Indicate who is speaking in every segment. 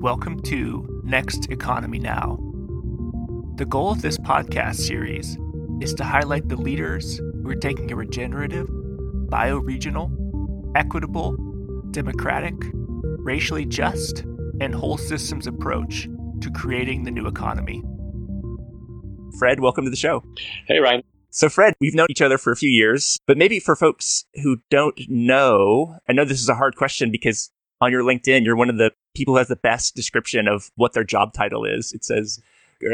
Speaker 1: Welcome to Next Economy Now. The goal of this podcast series is to highlight the leaders who are taking a regenerative, bioregional, equitable, democratic, racially just, and whole systems approach to creating the new economy. Fred, welcome to the show.
Speaker 2: Hey, Ryan.
Speaker 1: So, Fred, we've known each other for a few years, but maybe for folks who don't know, I know this is a hard question because on your LinkedIn, you're one of the people who has the best description of what their job title is. It says,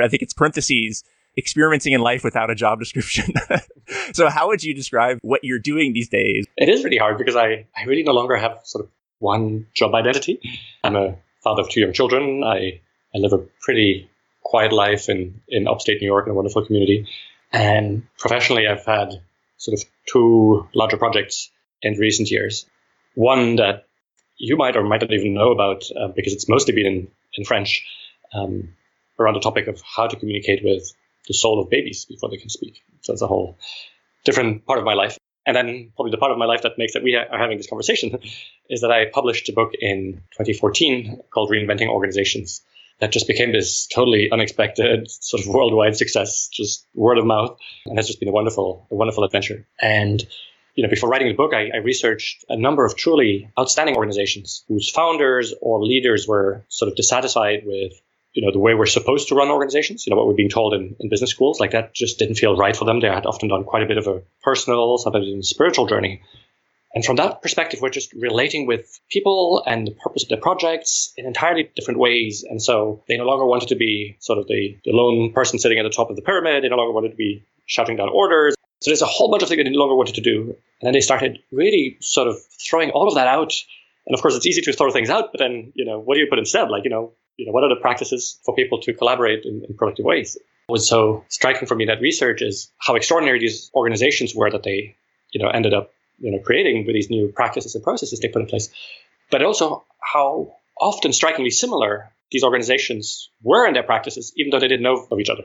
Speaker 1: I think it's parentheses, experimenting in life without a job description. so, how would you describe what you're doing these days?
Speaker 2: It is really hard because I, I really no longer have sort of one job identity. I'm a father of two young children. I, I live a pretty quiet life in, in upstate New York in a wonderful community. And professionally, I've had sort of two larger projects in recent years. One that you might or might not even know about uh, because it's mostly been in, in French um, around the topic of how to communicate with the soul of babies before they can speak. So it's a whole different part of my life. And then probably the part of my life that makes that we ha- are having this conversation is that I published a book in 2014 called Reinventing Organizations that just became this totally unexpected sort of worldwide success, just word of mouth, and has just been a wonderful, a wonderful adventure. And you know, before writing the book, I, I, researched a number of truly outstanding organizations whose founders or leaders were sort of dissatisfied with, you know, the way we're supposed to run organizations. You know, what we're being told in, in business schools, like that just didn't feel right for them. They had often done quite a bit of a personal, sometimes even spiritual journey and from that perspective, we're just relating with people and the purpose of the projects in entirely different ways. And so they no longer wanted to be sort of the, the lone person sitting at the top of the pyramid. They no longer wanted to be shouting down orders. So there's a whole bunch of things they no longer wanted to do. And then they started really sort of throwing all of that out. And of course, it's easy to throw things out, but then, you know, what do you put instead? Like, you know, you know, what are the practices for people to collaborate in, in productive ways? Was so striking for me that research is how extraordinary these organizations were that they, you know, ended up you know creating with these new practices and processes they put in place, but also how often strikingly similar these organizations were in their practices, even though they didn't know of each other.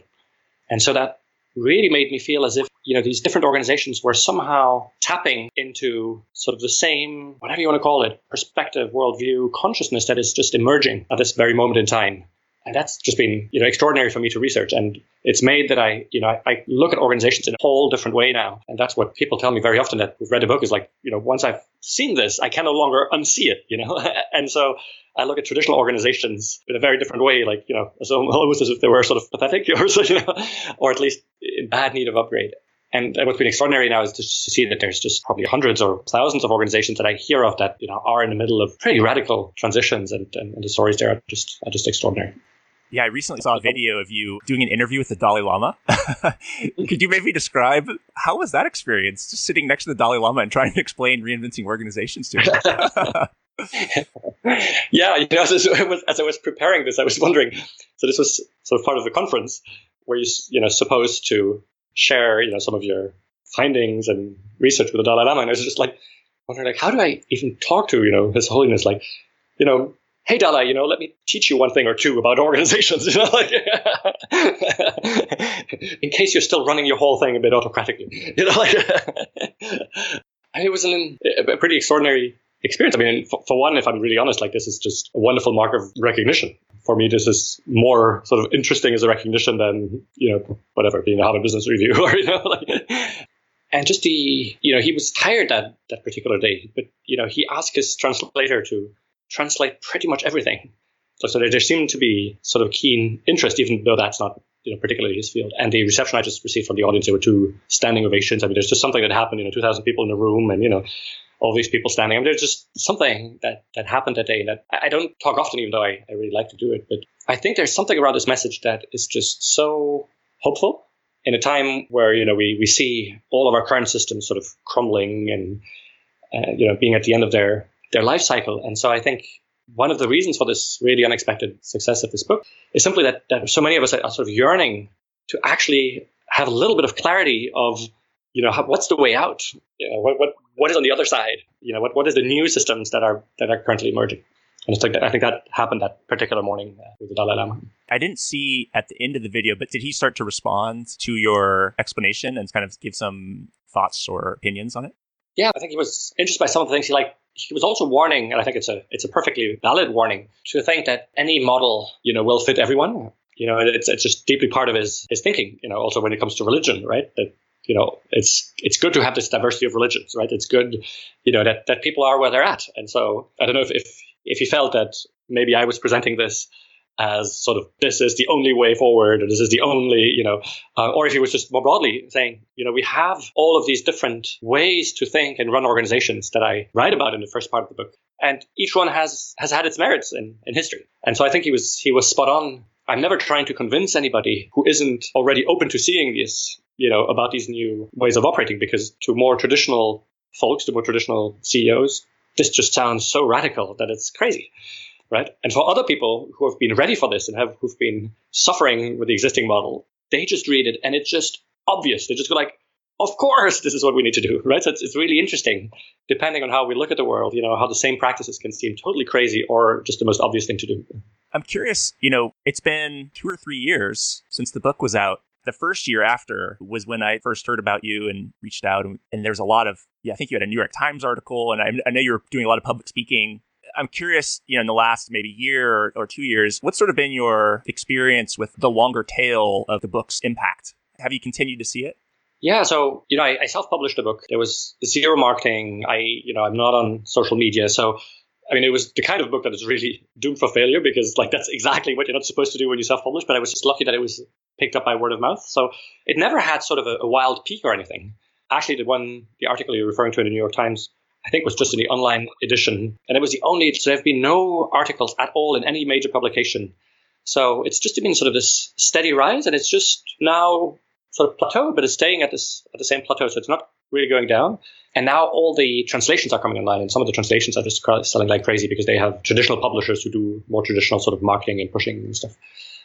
Speaker 2: And so that really made me feel as if you know these different organizations were somehow tapping into sort of the same whatever you want to call it perspective worldview consciousness that is just emerging at this very moment in time and that's just been, you know, extraordinary for me to research. And it's made that I, you know, I, look at organizations in a whole different way now. And that's what people tell me very often that we've read the book is like, you know, once I've seen this, I can no longer unsee it, you know? and so I look at traditional organizations in a very different way, like, you know, almost as if they were sort of pathetic or, you know, or at least in bad need of upgrade. And what's been extraordinary now is to see that there's just probably hundreds or thousands of organizations that I hear of that you know are in the middle of pretty radical transitions, and, and, and the stories there are just are just extraordinary.
Speaker 1: Yeah, I recently saw a video of you doing an interview with the Dalai Lama. Could you maybe describe how was that experience, just sitting next to the Dalai Lama and trying to explain reinventing organizations to him?
Speaker 2: yeah, you know, as I, was, as I was preparing this, I was wondering. So this was sort of part of the conference where you you know supposed to share you know some of your findings and research with the Dalai Lama, and I was just like wondering like how do I even talk to you know His Holiness like you know hey Dalai, you know, let me teach you one thing or two about organizations, you know, like, in case you're still running your whole thing a bit autocratically, you know, like, and it was an, a pretty extraordinary experience. I mean, for, for, one, if I'm really honest, like this is just a wonderful mark of recognition. For me, this is more sort of interesting as a recognition than, you know, whatever, being a Harvard Business Review or, you know, like, and just the, you know, he was tired that, that particular day, but, you know, he asked his translator to translate pretty much everything. So, so there, there seemed to be sort of keen interest, even though that's not you know particularly his field. And the reception I just received from the audience, there were two standing ovations. I mean, there's just something that happened. You know, 2,000 people in the room, and you know, all these people standing. I mean, there's just something that that happened that day that I don't talk often, even though I, I really like to do it. But I think there's something around this message that is just so hopeful in a time where you know we we see all of our current systems sort of crumbling and uh, you know being at the end of their their life cycle. And so I think one of the reasons for this really unexpected success of this book is simply that, that so many of us are sort of yearning to actually have a little bit of clarity of, you know, how, what's the way out? You know, what, what, what is on the other side? You know, what, what is the new systems that are, that are currently emerging? And it's like, I think that happened that particular morning uh, with the Dalai Lama.
Speaker 1: I didn't see at the end of the video, but did he start to respond to your explanation and kind of give some thoughts or opinions on it?
Speaker 2: Yeah, I think he was interested by some of the things he like. He was also warning, and I think it's a it's a perfectly valid warning to think that any model you know will fit everyone. You know, it's it's just deeply part of his his thinking. You know, also when it comes to religion, right? That you know it's it's good to have this diversity of religions, right? It's good, you know, that that people are where they're at. And so I don't know if if, if he felt that maybe I was presenting this as sort of this is the only way forward, or this is the only, you know, uh, or if he was just more broadly saying, you know, we have all of these different ways to think and run organizations that I write about in the first part of the book, and each one has has had its merits in, in history. And so I think he was he was spot on. I'm never trying to convince anybody who isn't already open to seeing this, you know, about these new ways of operating, because to more traditional folks, to more traditional CEOs, this just sounds so radical that it's crazy right? And for other people who have been ready for this and have who've been suffering with the existing model, they just read it and it's just obvious. They just go like, of course, this is what we need to do, right? So it's, it's really interesting, depending on how we look at the world, you know, how the same practices can seem totally crazy or just the most obvious thing to do.
Speaker 1: I'm curious, you know, it's been two or three years since the book was out. The first year after was when I first heard about you and reached out, and, and there's a lot of, yeah, I think you had a New York Times article, and I, I know you were doing a lot of public speaking I'm curious, you know, in the last maybe year or, or two years, what's sort of been your experience with the longer tail of the book's impact? Have you continued to see it?
Speaker 2: Yeah, so you know, I, I self-published a book. There was zero marketing. I, you know, I'm not on social media, so I mean, it was the kind of book that is really doomed for failure because, like, that's exactly what you're not supposed to do when you self-publish. But I was just lucky that it was picked up by word of mouth. So it never had sort of a, a wild peak or anything. Actually, the one, the article you're referring to in the New York Times I think was just in the online edition. And it was the only, so there have been no articles at all in any major publication. So it's just been sort of this steady rise and it's just now sort of plateaued, but it's staying at this, at the same plateau. So it's not really going down. And now all the translations are coming online, and some of the translations are just selling like crazy because they have traditional publishers who do more traditional sort of marketing and pushing and stuff.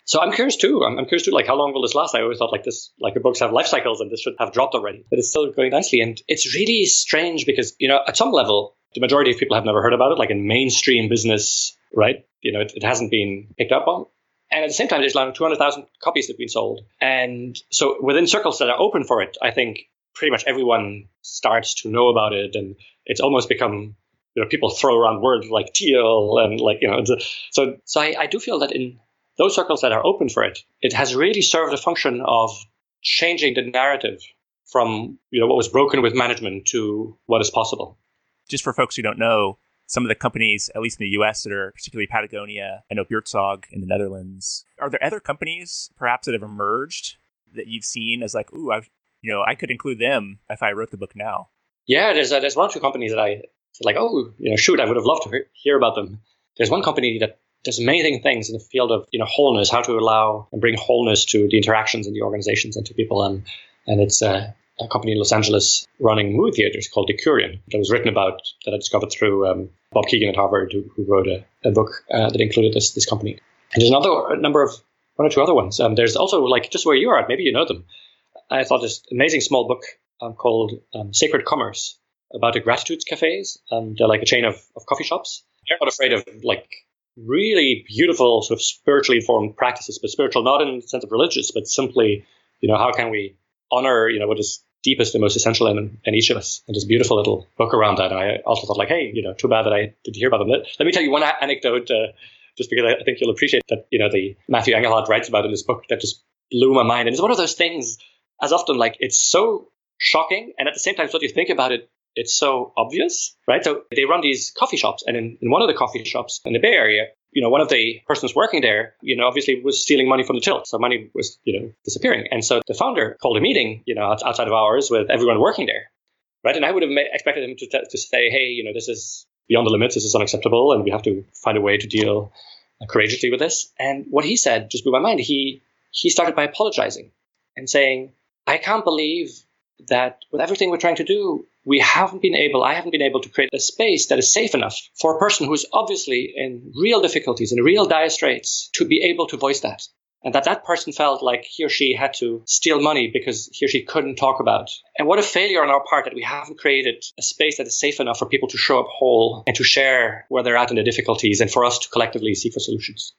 Speaker 2: So I'm curious too. I'm, I'm, curious too, like how long will this last? I always thought like this, like the books have life cycles and this should have dropped already, but it's still going nicely. And it's really strange because, you know, at some level, the majority of people have never heard about it, like in mainstream business, right? You know, it, it hasn't been picked up on. And at the same time, there's like 200,000 copies that have been sold. And so within circles that are open for it, I think pretty much everyone starts to know about it. And it's almost become, you know, people throw around words like teal and like, you know, so, so I, I do feel that in those circles that are open for it, it has really served a function of changing the narrative from you know what was broken with management to what is possible.
Speaker 1: Just for folks who don't know, some of the companies, at least in the U.S., that are particularly Patagonia, I know Buurtzorg in the Netherlands. Are there other companies perhaps that have emerged that you've seen as like, ooh, I, you know, I could include them if I wrote the book now?
Speaker 2: Yeah, there's a, there's one or two companies that I like. Oh, you know, shoot, I would have loved to hear about them. There's one company that does amazing things in the field of you know wholeness, how to allow and bring wholeness to the interactions in the organizations and to people. And and it's a, a company in Los Angeles running movie theaters called Decurion that was written about that I discovered through um, Bob Kegan at Harvard, who, who wrote a, a book uh, that included this this company. And there's another number of one or two other ones. Um, there's also like just where you are maybe you know them. I thought this amazing small book um, called um, Sacred Commerce about the gratitudes cafes. they're like a chain of, of coffee shops. They're not afraid of like really beautiful sort of spiritually informed practices, but spiritual not in the sense of religious, but simply, you know, how can we honor, you know, what is deepest and most essential in, in each of us? And this beautiful little book around that. And I also thought like, hey, you know, too bad that I didn't hear about them. Let, me tell you one anecdote, uh, just because I think you'll appreciate that, you know, the Matthew Engelhart writes about in this book that just blew my mind. And it's one of those things as often like it's so shocking. And at the same time, so you think about it, it's so obvious, right? So they run these coffee shops, and in, in one of the coffee shops in the Bay Area, you know, one of the persons working there, you know, obviously was stealing money from the till. So money was, you know, disappearing. And so the founder called a meeting, you know, outside of hours with everyone working there, right? And I would have expected him to, t- to say, hey, you know, this is beyond the limits. This is unacceptable, and we have to find a way to deal courageously with this. And what he said just blew my mind. He he started by apologizing and saying, I can't believe that with everything we're trying to do, we haven't been able, I haven't been able to create a space that is safe enough for a person who's obviously in real difficulties, in real dire straits, to be able to voice that. And that that person felt like he or she had to steal money because he or she couldn't talk about. And what a failure on our part that we haven't created a space that is safe enough for people to show up whole and to share where they're at in their difficulties and for us to collectively seek for solutions.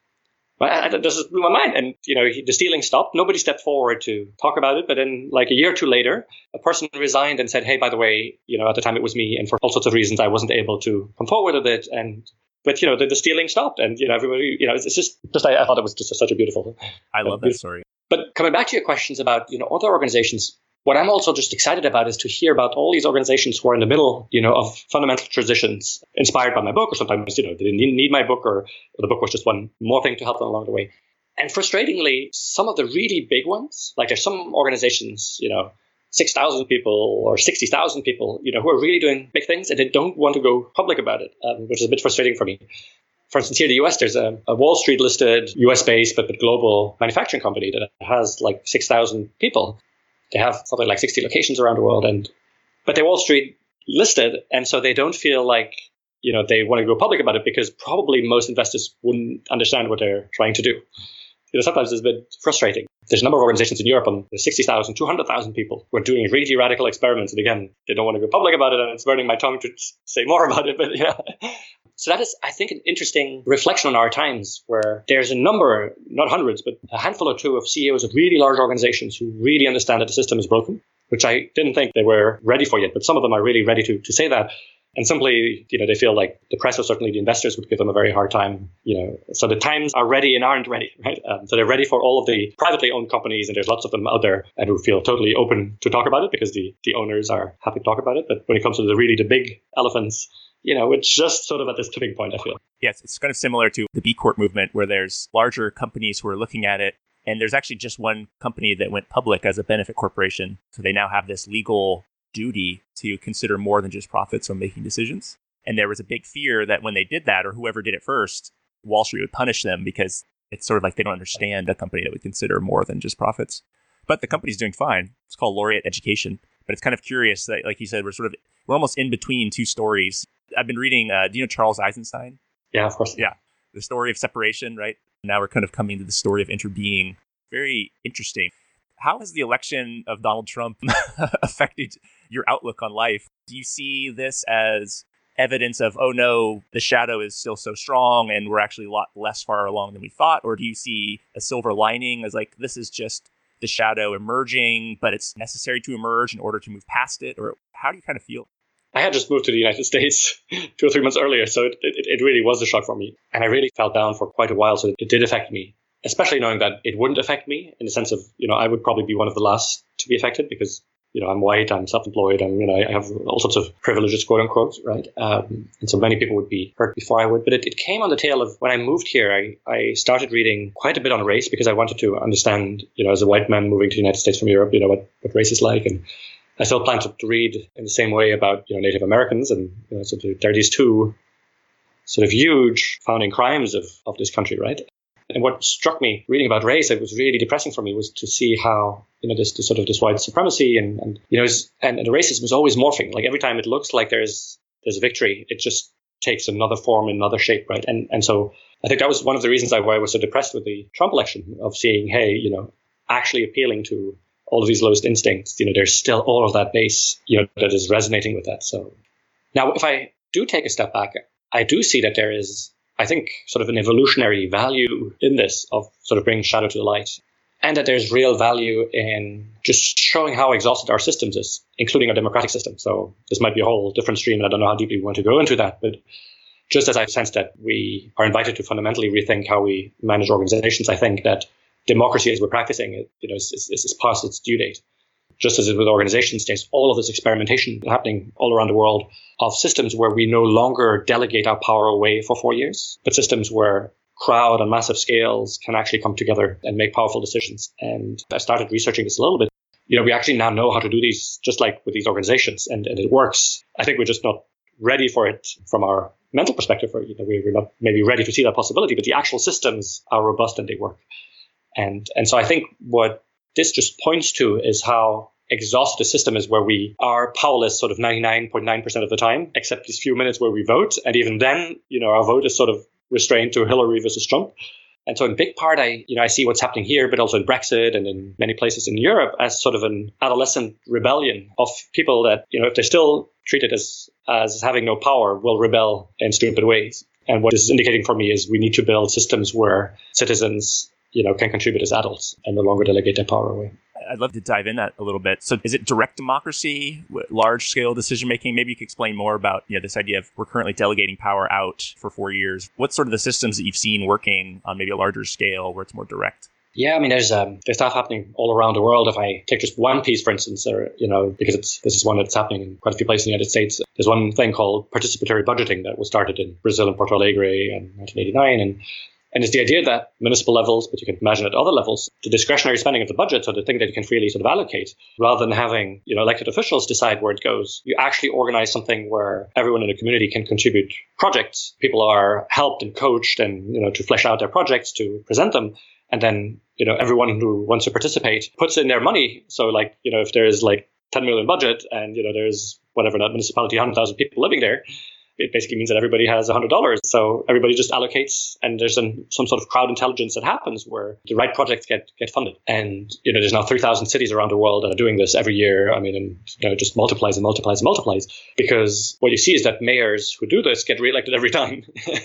Speaker 2: Well, this blew my mind. And, you know, the stealing stopped. Nobody stepped forward to talk about it. But then, like a year or two later, a person resigned and said, hey, by the way, you know, at the time it was me. And for all sorts of reasons, I wasn't able to come forward with it. And, but, you know, the, the stealing stopped. And, you know, everybody, you know, it's, it's just, just I, I, thought it was just such a beautiful.
Speaker 1: I love uh, that story.
Speaker 2: But coming back to your questions about, you know, other organizations, what I'm also just excited about is to hear about all these organizations who are in the middle, you know, of fundamental transitions inspired by my book, or sometimes, you know, they didn't need my book, or, or the book was just one more thing to help them along the way. And frustratingly, some of the really big ones, like there's some organizations, you know, 6,000 people or 60,000 people, you know, who are really doing big things and they don't want to go public about it, um, which is a bit frustrating for me. For instance, here in the US, there's a, a Wall Street listed US based but, but global manufacturing company that has like 6,000 people. They have something like 60 locations around the world, and but they're Wall Street listed, and so they don't feel like you know they want to go public about it because probably most investors wouldn't understand what they're trying to do. You know, sometimes it's a bit frustrating. There's a number of organizations in Europe, and there's 60,000, 200,000 people who are doing really radical experiments. And again, they don't want to go public about it, and it's burning my tongue to say more about it. But yeah, so that is, I think, an interesting reflection on our times where there's a number, not hundreds, but a handful or two of CEOs of really large organizations who really understand that the system is broken, which I didn't think they were ready for yet. But some of them are really ready to, to say that. And simply, you know, they feel like the press or certainly the investors would give them a very hard time, you know. So the times are ready and aren't ready, right? Um, so they're ready for all of the privately owned companies, and there's lots of them out there and who feel totally open to talk about it because the, the owners are happy to talk about it. But when it comes to the really the big elephants, you know, it's just sort of at this tipping point, I feel.
Speaker 1: Yes, it's kind of similar to the B Corp movement where there's larger companies who are looking at it. And there's actually just one company that went public as a benefit corporation. So they now have this legal duty to consider more than just profits when making decisions. And there was a big fear that when they did that, or whoever did it first, Wall Street would punish them because it's sort of like they don't understand a company that would consider more than just profits. But the company's doing fine. It's called Laureate Education. But it's kind of curious that, like you said, we're sort of we're almost in between two stories. I've been reading. Uh, do you know Charles Eisenstein?
Speaker 2: Yeah, of course.
Speaker 1: Yeah, the story of separation. Right now, we're kind of coming to the story of interbeing. Very interesting. How has the election of Donald Trump affected your outlook on life? Do you see this as evidence of, oh no, the shadow is still so strong and we're actually a lot less far along than we thought? Or do you see a silver lining as like, this is just the shadow emerging, but it's necessary to emerge in order to move past it? Or how do you kind of feel?
Speaker 2: I had just moved to the United States two or three months earlier, so it, it, it, really was a shock for me. And I really felt down for quite a while, so it did affect me, especially knowing that it wouldn't affect me in the sense of, you know, I would probably be one of the last to be affected because, you know, I'm white, I'm self-employed, and, you know, I have all sorts of privileges, quote unquote, right? Um, and so many people would be hurt before I would. But it, it came on the tail of when I moved here, I, I started reading quite a bit on race because I wanted to understand, you know, as a white man moving to the United States from Europe, you know, what, what race is like and I still plan to, read in the same way about you know Native Americans, and you know, so there are these two sort of huge founding crimes of, of this country, right? And what struck me reading about race, it was really depressing for me, was to see how you know this, this sort of this white supremacy and, and you know and, and the racism is always morphing. Like every time it looks like there's there's a victory, it just takes another form, another shape, right? And and so I think that was one of the reasons why I was so depressed with the Trump election of seeing, hey, you know, actually appealing to all of these lowest instincts, you know, there's still all of that base, you know, that is resonating with that. So now, if I do take a step back, I do see that there is, I think, sort of an evolutionary value in this of sort of bringing shadow to the light. And that there's real value in just showing how exhausted our systems is, including our democratic system. So this might be a whole different stream, and I don't know how deeply we want to go into that. But just as I sense that we are invited to fundamentally rethink how we manage organizations, I think that democracy as we're practicing it, you know, is, is, is past its due date. Just as with organizations, there's all of this experimentation happening all around the world of systems where we no longer delegate our power away for four years, but systems where crowd on massive scales can actually come together and make powerful decisions. And I started researching this a little bit. You know, we actually now know how to do these just like with these organizations and, and it works. I think we're just not ready for it from our mental perspective, or you know, we're not maybe ready to see that possibility, but the actual systems are robust and they work. And, and so I think what this just points to is how exhausted the system is where we are powerless sort of 99.9% of the time, except these few minutes where we vote. And even then, you know, our vote is sort of restrained to Hillary versus Trump. And so in big part, I, you know, I see what's happening here, but also in Brexit and in many places in Europe as sort of an adolescent rebellion of people that, you know, if they're still treated as, as having no power, will rebel in stupid ways. And what this is indicating for me is we need to build systems where citizens you know, can contribute as adults and no longer delegate their power away.
Speaker 1: I'd love to dive in that a little bit. So, is it direct democracy, large scale decision making? Maybe you could explain more about you know this idea of we're currently delegating power out for four years. What sort of the systems that you've seen working on maybe a larger scale where it's more direct?
Speaker 2: Yeah, I mean, there's um, there's stuff happening all around the world. If I take just one piece, for instance, or you know, because it's this is one that's happening in quite a few places in the United States. There's one thing called participatory budgeting that was started in Brazil and Porto Alegre in 1989, and and it's the idea that municipal levels, but you can imagine at other levels, the discretionary spending of the budget, so the thing that you can freely sort of allocate, rather than having you know elected officials decide where it goes, you actually organize something where everyone in the community can contribute projects. People are helped and coached, and you know to flesh out their projects, to present them, and then you know everyone who wants to participate puts in their money. So like you know if there's like 10 million budget and you know there's whatever that municipality 100,000 people living there it basically means that everybody has $100. So everybody just allocates, and there's some, some sort of crowd intelligence that happens where the right projects get, get funded. And, you know, there's now 3,000 cities around the world that are doing this every year. I mean, and, you know, it just multiplies and multiplies and multiplies because what you see is that mayors who do this get reelected every time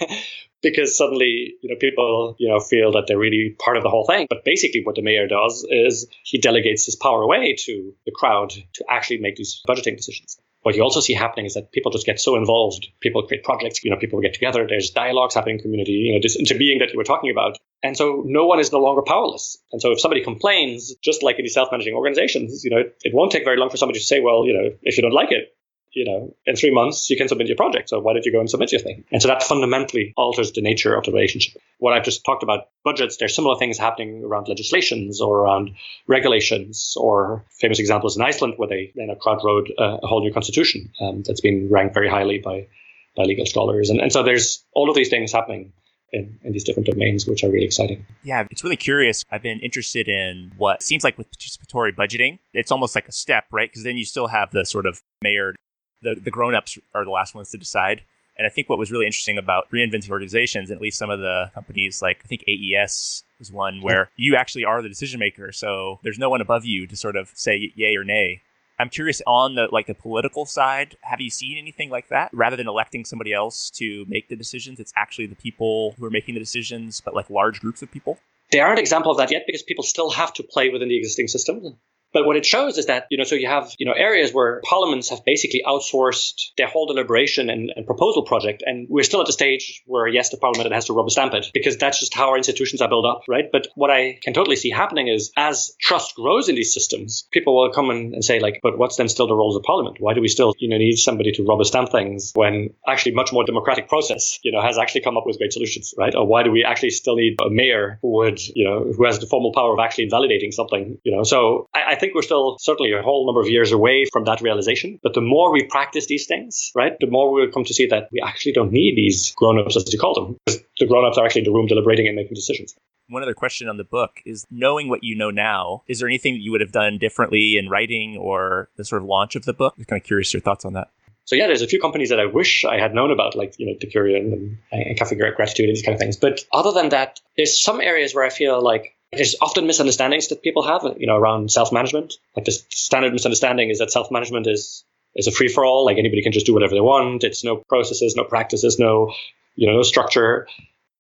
Speaker 2: because suddenly, you know, people, you know, feel that they're really part of the whole thing. But basically what the mayor does is he delegates his power away to the crowd to actually make these budgeting decisions what you also see happening is that people just get so involved. People create projects, you know, people get together. There's dialogues happening in community, you know, this interbeing that you were talking about. And so no one is no longer powerless. And so if somebody complains, just like in self-managing organizations, you know, it, it won't take very long for somebody to say, well, you know, if you don't like it, you know, in three months you can submit your project. So why don't you go and submit your thing? And so that fundamentally alters the nature of the relationship. What I've just talked about budgets, there's similar things happening around legislations or around regulations or famous examples in Iceland where they you know, crowd a, a whole new constitution um, that's been ranked very highly by, by legal scholars. And, and so there's all of these things happening in, in, these different domains, which are really exciting.
Speaker 1: Yeah, it's really curious. I've been interested in what seems like with participatory budgeting, it's almost like a step, right? Because then you still have the sort of mayor the, the grown-ups are the last ones to decide. And I think what was really interesting about reinventing organizations, and at least some of the companies like I think AES is one where you actually are the decision maker. So there's no one above you to sort of say yay or nay. I'm curious on the like the political side, have you seen anything like that? Rather than electing somebody else to make the decisions, it's actually the people who are making the decisions, but like large groups of people?
Speaker 2: There aren't examples of that yet because people still have to play within the existing system. But what it shows is that, you know, so you have, you know, areas where parliaments have basically outsourced their whole deliberation and, and, proposal project. And we're still at the stage where, yes, the parliament has to rubber stamp it because that's just how our institutions are built up, right? But what I can totally see happening is as trust grows in these systems, people will come and say, like, but what's then still the roles of parliament? Why do we still, you know, need somebody to rubber stamp things when actually much more democratic process, you know, has actually come up with great solutions, right? Or why do we actually still need a mayor who would, you know, who has the formal power of actually invalidating something, you know? So I, I think we're still certainly a whole number of years away from that realization. But the more we practice these things, right, the more we'll come to see that we actually don't need these grown-ups, as you call them. Because the grown-ups are actually in the room deliberating and making decisions.
Speaker 1: One other question on the book is knowing what you know now, is there anything that you would have done differently in writing or the sort of launch of the book? I'm kind of curious your thoughts on that.
Speaker 2: So yeah, there's a few companies that I wish I had known about, like you know, Decurion and, and Cafe Gratitude and these kind of things. But other than that, there's some areas where I feel like there's often misunderstandings that people have, you know, around self-management. Like the standard misunderstanding is that self-management is is a free for all. Like anybody can just do whatever they want. It's no processes, no practices, no, you know, no structure.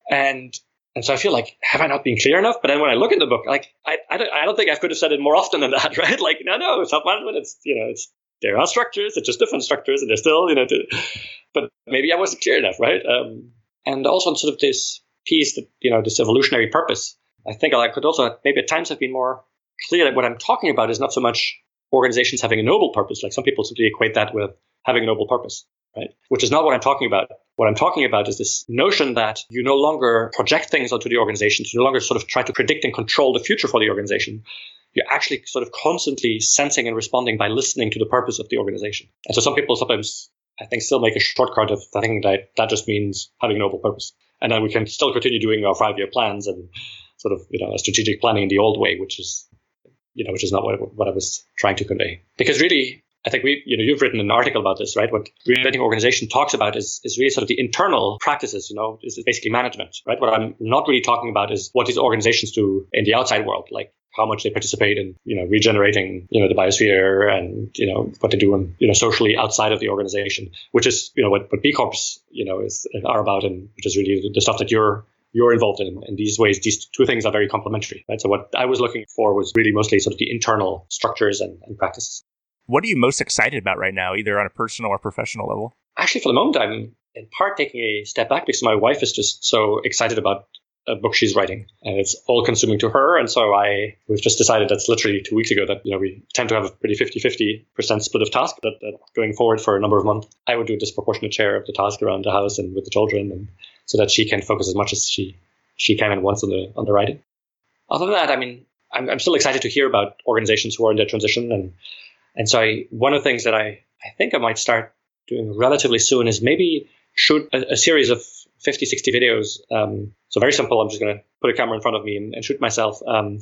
Speaker 2: And and so I feel like, have I not been clear enough? But then when I look in the book, like I, I don't, I don't think I could have said it more often than that, right? Like, no, no, self-management, it's, you know, it's, there are structures, it's just different structures, and they're still, you know, to, but maybe I wasn't clear enough, right? Um, and also on sort of this piece that, you know, this evolutionary purpose I think I could also maybe at times have been more clear that what I'm talking about is not so much organizations having a noble purpose. Like some people simply equate that with having a noble purpose, right? Which is not what I'm talking about. What I'm talking about is this notion that you no longer project things onto the organization, you no longer sort of try to predict and control the future for the organization. You're actually sort of constantly sensing and responding by listening to the purpose of the organization. And so some people sometimes, I think, still make a shortcut of thinking that that just means having a noble purpose. And then we can still continue doing our five year plans and sort of you know strategic planning in the old way, which is you know which is not what, what I was trying to convey. Because really, I think we, you know, you've written an article about this, right? What reinventing organization talks about is, is really sort of the internal practices, you know, is basically management, right? What I'm not really talking about is what these organizations do in the outside world, like how much they participate in, you know, regenerating, you know, the biosphere and, you know, what they do, in, you know, socially outside of the organization, which is, you know, what, what B Corps, you know, is are about and which is really the stuff that you're you're involved in. In these ways, these two things are very complementary, right? So what I was looking for was really mostly sort of the internal structures and, and practices.
Speaker 1: What are you most excited about right now, either on a personal or professional level?
Speaker 2: Actually, for the moment, I'm in part taking a step back because my wife is just so excited about a book she's writing and it's all consuming to her and so i we've just decided that's literally two weeks ago that you know we tend to have a pretty 50-50 percent split of task that, that, uh, going forward for a number of months i would do a disproportionate share of the task around the house and with the children and so that she can focus as much as she she can and wants on the on the writing other than that i mean i'm, I'm still excited to hear about organizations who are in their transition and and so I, one of the things that i i think i might start doing relatively soon is maybe shoot a, a series of 50, 60 videos. Um, so very simple. I'm just going to put a camera in front of me and, and shoot myself. Um,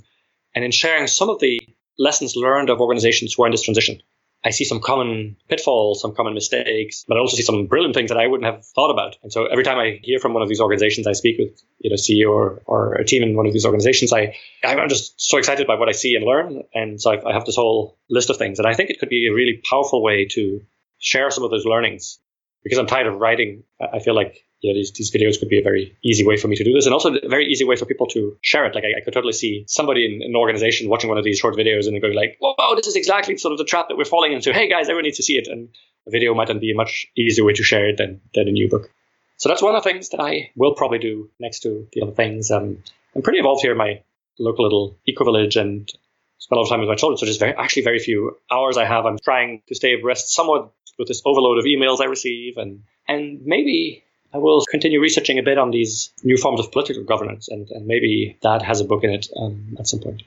Speaker 2: and in sharing some of the lessons learned of organizations who are in this transition. I see some common pitfalls, some common mistakes, but I also see some brilliant things that I wouldn't have thought about. And so every time I hear from one of these organizations, I speak with you know CEO or, or a team in one of these organizations, I I'm just so excited by what I see and learn. And so I, I have this whole list of things, and I think it could be a really powerful way to share some of those learnings because I'm tired of writing. I feel like know, these, these videos could be a very easy way for me to do this and also a very easy way for people to share it. Like I, I could totally see somebody in, an organization watching one of these short videos and going like, whoa, this is exactly sort of the trap that we're falling into. Hey guys, everyone needs to see it. And a video might then be a much easier way to share it than, than a new book. So that's one of the things that I will probably do next to the other things. Um, I'm pretty involved here in my local little eco village and spend a lot of time with my children. So there's very, actually very few hours I have. I'm trying to stay abreast somewhat with this overload of emails I receive and, and maybe I will continue researching a bit on these new forms of political governance, and, and maybe that has a book in it um, at some point.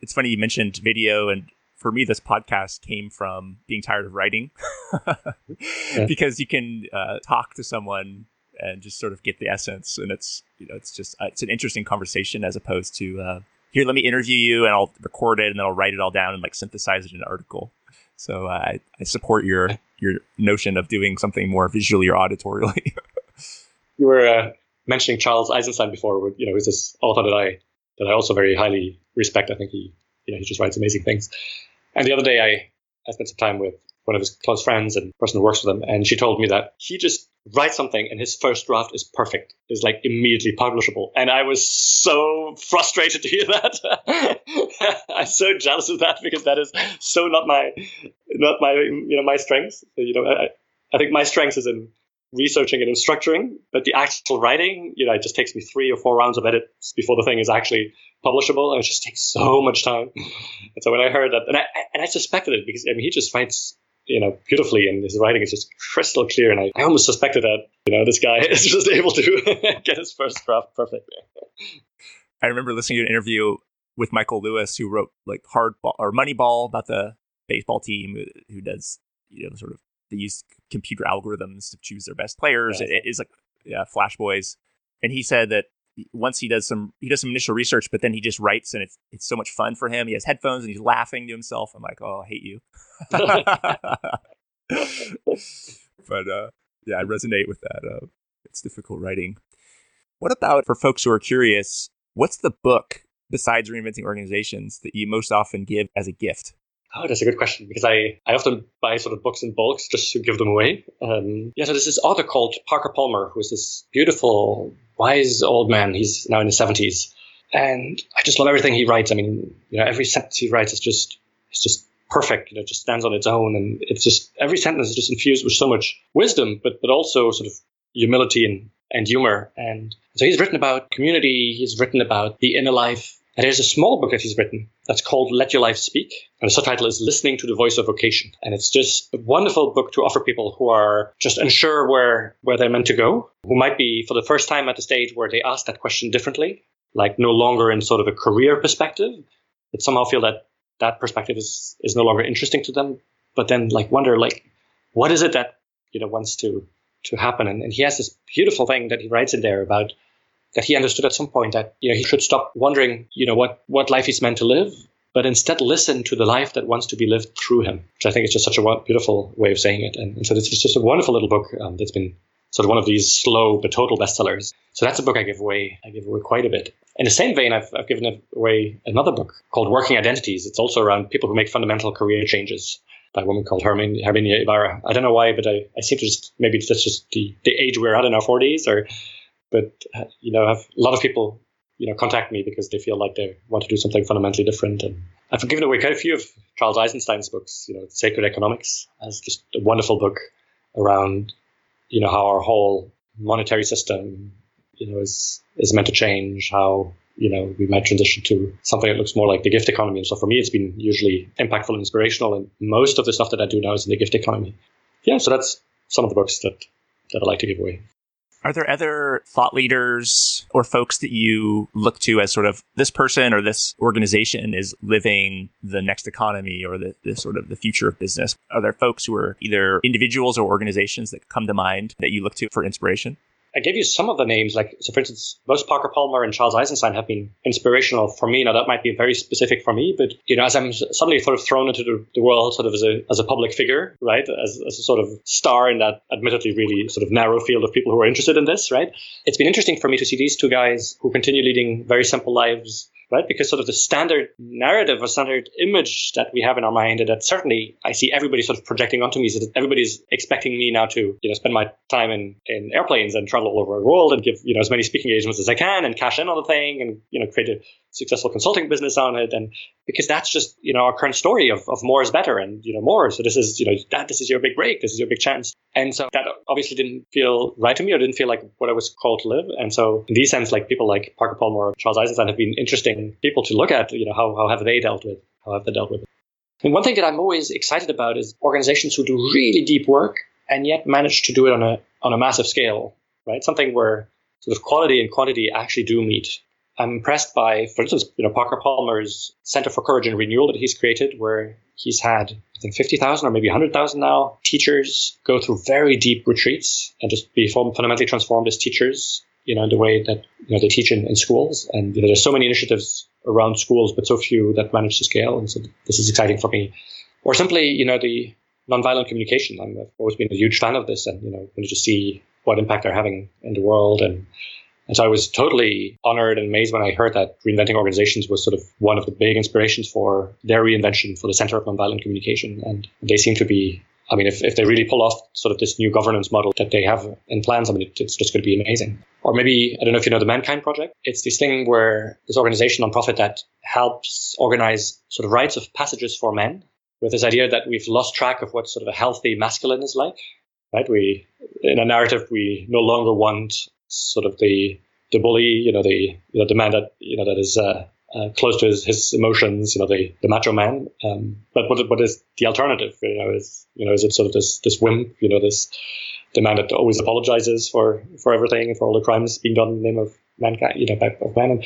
Speaker 1: It's funny you mentioned video, and for me, this podcast came from being tired of writing yeah. because you can uh, talk to someone and just sort of get the essence, and it's you know it's just uh, it's an interesting conversation as opposed to uh, here let me interview you and I'll record it and then I'll write it all down and like synthesize it in an article. So uh, I, I support your your notion of doing something more visually or auditorially.
Speaker 2: you were uh, mentioning Charles Eisenstein before. You know, who's this author that I that I also very highly respect. I think he you know he just writes amazing things. And the other day, I I spent some time with one of his close friends and person who works with him, and she told me that he just writes something and his first draft is perfect, is like immediately publishable. And I was so frustrated to hear that. I'm so jealous of that because that is so not my not my you know my strength. You know, I, I think my strength is in researching it and structuring, but the actual writing, you know, it just takes me three or four rounds of edits before the thing is actually publishable, and it just takes so much time. And so when I heard that, and I and I suspected it because I mean he just writes you know beautifully, and his writing is just crystal clear, and I, I almost suspected that you know this guy is just able to get his first draft perfect.
Speaker 1: I remember listening to an interview with Michael Lewis, who wrote like Hardball or Moneyball about the baseball team, who does you know sort of they use computer algorithms to choose their best players. It, it is like yeah, Flash Boys, and he said that once he does some he does some initial research, but then he just writes, and it's it's so much fun for him. He has headphones and he's laughing to himself. I'm like, oh, I hate you. but uh, yeah, I resonate with that. Uh, it's difficult writing. What about for folks who are curious? What's the book besides reinventing organizations that you most often give as a gift?
Speaker 2: Oh, that's a good question because I, I often buy sort of books in bulks just to give them away. Um, yeah, so there's this author called Parker Palmer, who's this beautiful, wise old man. He's now in his 70s. And I just love everything he writes. I mean, you know, every sentence he writes is just, it's just perfect. You know, just stands on its own. And it's just, every sentence is just infused with so much wisdom, but, but also sort of humility and, and humor. And so he's written about community. He's written about the inner life and there's a small book that he's written that's called Let Your Life Speak. And the subtitle is Listening to the Voice of Vocation. And it's just a wonderful book to offer people who are just unsure where, where they're meant to go, who might be for the first time at the stage where they ask that question differently, like no longer in sort of a career perspective, but somehow feel that that perspective is, is no longer interesting to them. But then like wonder like, what is it that, you know, wants to, to happen? And, and he has this beautiful thing that he writes in there about that he understood at some point that you know he should stop wondering you know what what life he's meant to live but instead listen to the life that wants to be lived through him which i think is just such a beautiful way of saying it and, and so is just a wonderful little book um, that's been sort of one of these slow but total bestsellers so that's a book i give away i give away quite a bit In the same vein, I've, I've given away another book called Working Identities. It's also around people who make fundamental career changes by a woman called Hermin, Herminia Ibarra. I don't know why, but I, I seem to just, maybe that's just the, the age we're at in our 40s, or, but, uh, you know, have a lot of people, you know, contact me because they feel like they want to do something fundamentally different. And I've given away quite a few of Charles Eisenstein's books, you know, Sacred Economics, as just a wonderful book around, you know, how our whole monetary system, you know, is, is meant to change, how you know, we might transition to something that looks more like the gift economy. And so for me, it's been usually impactful and inspirational. And most of the stuff that I do now is in the gift economy. Yeah, so that's some of the books that, that I like to give away.
Speaker 1: Are there other thought leaders or folks that you look to as sort of this person or this organization is living the next economy or the, the, sort of the future of business? Are there folks who are either individuals or organizations that come to mind that you look to for inspiration?
Speaker 2: I gave you some of the names, like so. For instance, both Parker Palmer and Charles Eisenstein have been inspirational for me. Now that might be very specific for me, but you know, as I'm suddenly sort of thrown into the, the world, sort of as a as a public figure, right, as, as a sort of star in that admittedly really sort of narrow field of people who are interested in this, right. It's been interesting for me to see these two guys who continue leading very simple lives right? Because sort of the standard narrative or standard image that we have in our mind, and that certainly I see everybody sort of projecting onto me is that everybody's expecting me now to, you know, spend my time in, in airplanes and travel all over the world and give, you know, as many speaking engagements as I can and cash in on the thing and, you know, create a successful consulting business on it. And because that's just, you know, our current story of, of more is better and, you know, more. So this is, you know, that this is your big break. This is your big chance. And so that obviously didn't feel right to me or didn't feel like what I was called to live. And so in these sense, like people like Parker Palmer or Charles Eisenstein have been interesting people to look at, you know, how, how have they dealt with, how have they dealt with it? And one thing that I'm always excited about is organizations who do really deep work and yet manage to do it on a, on a massive scale, right? Something where sort of quality and quantity actually do meet. I'm impressed by, for instance, you know, Parker Palmer's Center for Courage and Renewal that he's created, where he's had, I think, 50,000 or maybe 100,000 now teachers go through very deep retreats and just be fundamentally transformed as teachers, you know, in the way that, you know, they teach in, in schools. And, you know, there's so many initiatives around schools, but so few that manage to scale. And so this is exciting for me. Or simply, you know, the nonviolent communication. i have always been a huge fan of this and, you know, when you just see what impact they're having in the world and and so I was totally honored and amazed when I heard that Reinventing Organizations was sort of one of the big inspirations for their reinvention for the Center of Nonviolent Communication. And they seem to be, I mean, if, if they really pull off sort of this new governance model that they have in plans, I mean, it, it's just going to be amazing. Or maybe, I don't know if you know the Mankind Project. It's this thing where this organization, nonprofit, that helps organize sort of rites of passages for men with this idea that we've lost track of what sort of a healthy masculine is like right? We in a narrative we no longer want sort of the the bully, you know, the you know the man that you know that is uh, uh, close to his, his emotions, you know, the, the macho man. Um, but what what is the alternative? You know, is you know is it sort of this this wimp? You know, this the man that always apologizes for for everything and for all the crimes being done in the name of mankind, you know, by, of man. And,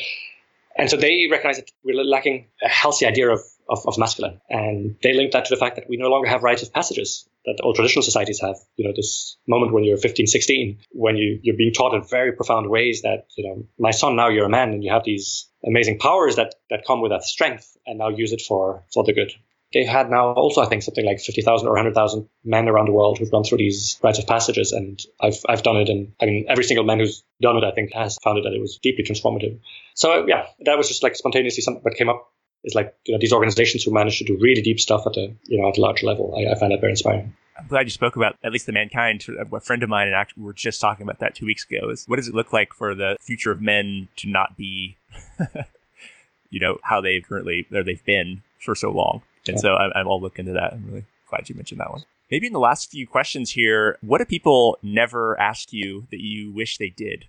Speaker 2: and so they recognize that we're lacking a healthy idea of of, of masculine. And they link that to the fact that we no longer have rites of passages that all traditional societies have. You know, this moment when you're 15, 16, when you, you're being taught in very profound ways that, you know, my son, now you're a man and you have these amazing powers that, that come with that strength and now use it for, for the good. They've had now also, I think, something like 50,000 or 100,000 men around the world who've gone through these rites of passages. And I've, I've done it. And I mean, every single man who's done it, I think, has found it that it was deeply transformative. So, yeah, that was just like spontaneously something that came up is like you know these organizations who manage to do really deep stuff at a you know at a large level. I, I find that very inspiring.
Speaker 1: I'm glad you spoke about at least the mankind. A friend of mine and actually we were just talking about that two weeks ago. Is what does it look like for the future of men to not be, you know, how they currently or they've been for so long? And yeah. so I'm, I'm all looking into that. I'm really glad you mentioned that one. Maybe in the last few questions here, what do people never ask you that you wish they did?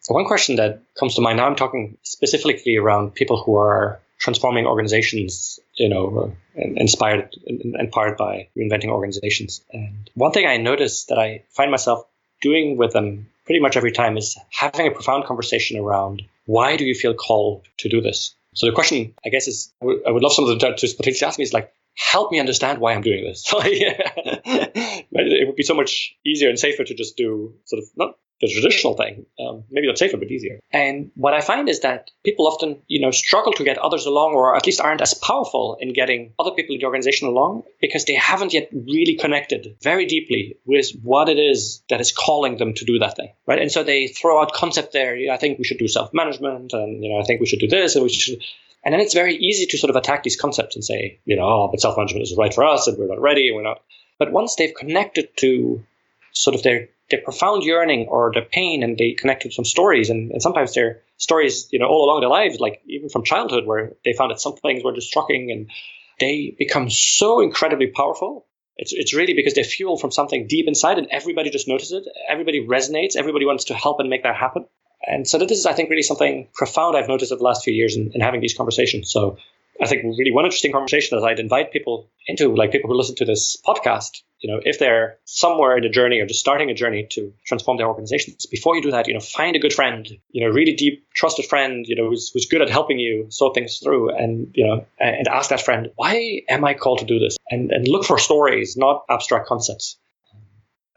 Speaker 2: So one question that comes to mind now, I'm talking specifically around people who are transforming organizations, you know, uh, inspired and powered by reinventing organizations. And one thing I noticed that I find myself doing with them pretty much every time is having a profound conversation around why do you feel called to do this? So the question, I guess, is I would love some someone to, to potentially ask me is like, help me understand why I'm doing this. it would be so much easier and safer to just do sort of not the traditional thing. Um, maybe not safer, but easier. And what I find is that people often, you know, struggle to get others along, or at least aren't as powerful in getting other people in the organization along because they haven't yet really connected very deeply with what it is that is calling them to do that thing, right? And so they throw out concept there. I think we should do self management, and you know, I think we should do this, and we should. And then it's very easy to sort of attack these concepts and say, you know, oh, but self management is right for us, and we're not ready, and we're not. But once they've connected to sort of their their profound yearning or their pain and they connect to some stories. And, and sometimes they're stories you know all along their lives like even from childhood where they found that some things were destructing and they become so incredibly powerful. It's, it's really because they're fueled from something deep inside and everybody just notices it. Everybody resonates. Everybody wants to help and make that happen. And so this is i think really something profound i've noticed over the last few years in, in having these conversations. So I think really one interesting conversation that I'd invite people into, like people who listen to this podcast, you know, if they're somewhere in a journey or just starting a journey to transform their organizations, before you do that, you know, find a good friend, you know, really deep, trusted friend, you know, who's, who's good at helping you sort things through and, you know, and ask that friend, why am I called to do this? And, and look for stories, not abstract concepts.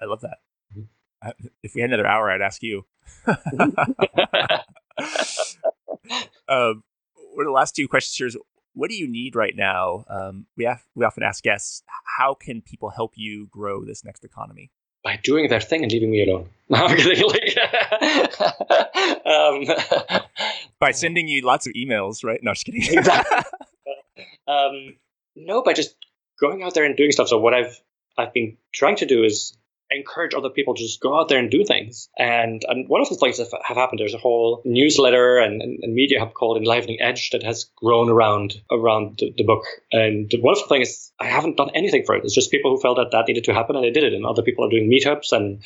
Speaker 1: I love that. Mm-hmm. If we had another hour, I'd ask you. um, one of the last two questions here is what do you need right now? Um, we have, we often ask guests, how can people help you grow this next economy?
Speaker 2: By doing their thing and leaving me alone. I'm kidding. Like,
Speaker 1: um, by sending you lots of emails, right? No, just kidding.
Speaker 2: um, no, by just going out there and doing stuff. So what I've I've been trying to do is encourage other people to just go out there and do things. And, and one of the things that have happened, there's a whole newsletter and, and, and media hub called Enlivening Edge that has grown around around the, the, book. And one of the things, I haven't done anything for it. It's just people who felt that that needed to happen and they did it. And other people are doing meetups and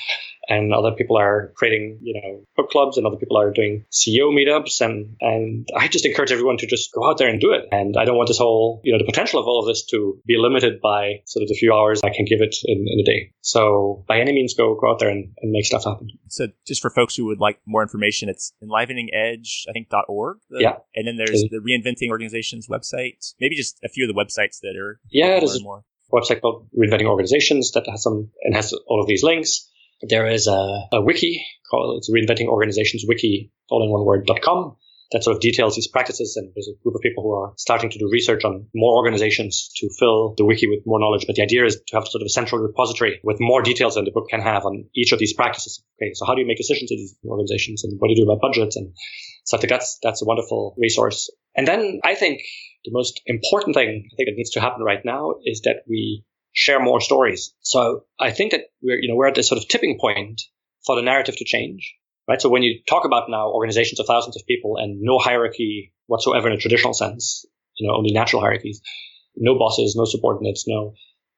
Speaker 2: and other people are creating, you know, book clubs and other people are doing CEO meetups. And, and I just encourage everyone to just go out there and do it. And I don't want this whole, you know, the potential of all of this to be limited by sort of the few hours I can give it in, in a day. So by any means, go, go out there and, and make stuff happen.
Speaker 1: So just for folks who would like more information, it's enliveningedge, I think, .org.
Speaker 2: The, yeah.
Speaker 1: And then there's the Reinventing Organizations website. Maybe just a few of the websites that are.
Speaker 2: Yeah, there's a more. website called Reinventing Organizations that has some, and has all of these links. There is a, a wiki called it's Reinventing Organizations Wiki, all in one word.com that sort of details these practices. And there's a group of people who are starting to do research on more organizations to fill the wiki with more knowledge. But the idea is to have sort of a central repository with more details than the book can have on each of these practices. Okay, so how do you make decisions in these organizations, and what do you do about budgets? And so I think that's that's a wonderful resource. And then I think the most important thing I think that needs to happen right now is that we share more stories. So I think that we're, you know, we're at this sort of tipping point for the narrative to change, right? So when you talk about now organizations of thousands of people and no hierarchy whatsoever in a traditional sense, you know, only natural hierarchies, no bosses, no subordinates, no,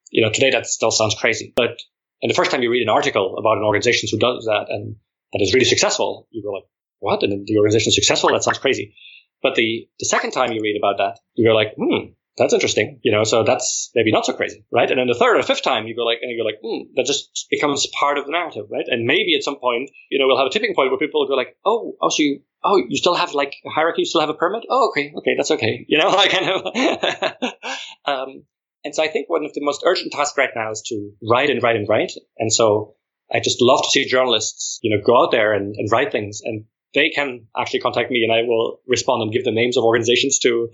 Speaker 2: you know, today that still sounds crazy. But, and the first time you read an article about an organization who does that and that is really successful, you go like, what? And the organization is successful? That sounds crazy. But the, the second time you read about that, you go like, hmm, that's interesting, you know, so that's maybe not so crazy, right? And then the third or fifth time you go like, and you go like, hmm, that just becomes part of the narrative, right? And maybe at some point, you know, we'll have a tipping point where people go like, oh, oh, so you, oh, you still have like a hierarchy, you still have a permit? Oh, okay, okay, that's okay, you know, like kind of. um, and so I think one of the most urgent tasks right now is to write and write and write. And so I just love to see journalists, you know, go out there and, and write things and they can actually contact me and I will respond and give the names of organizations to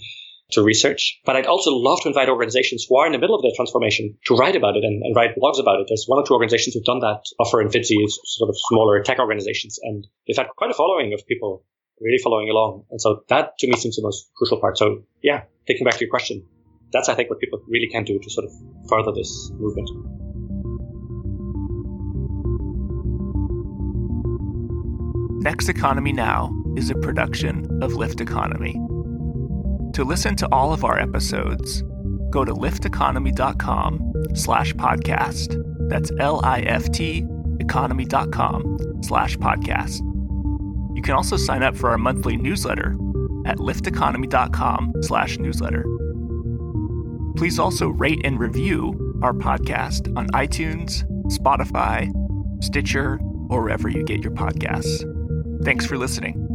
Speaker 2: to research. But I'd also love to invite organizations who are in the middle of their transformation to write about it and, and write blogs about it. There's one or two organizations who've done that, Offer and Fitzy, sort of smaller tech organizations, and they've had quite a following of people really following along. And so that to me seems the most crucial part. So yeah, taking back to your question, that's I think what people really can do to sort of further this movement.
Speaker 1: Next Economy Now is a production of Lift Economy. To listen to all of our episodes, go to lifteconomy.com slash podcast. That's L-I-F-T economy.com slash podcast. You can also sign up for our monthly newsletter at lifteconomy.com slash newsletter. Please also rate and review our podcast on iTunes, Spotify, Stitcher, or wherever you get your podcasts. Thanks for listening.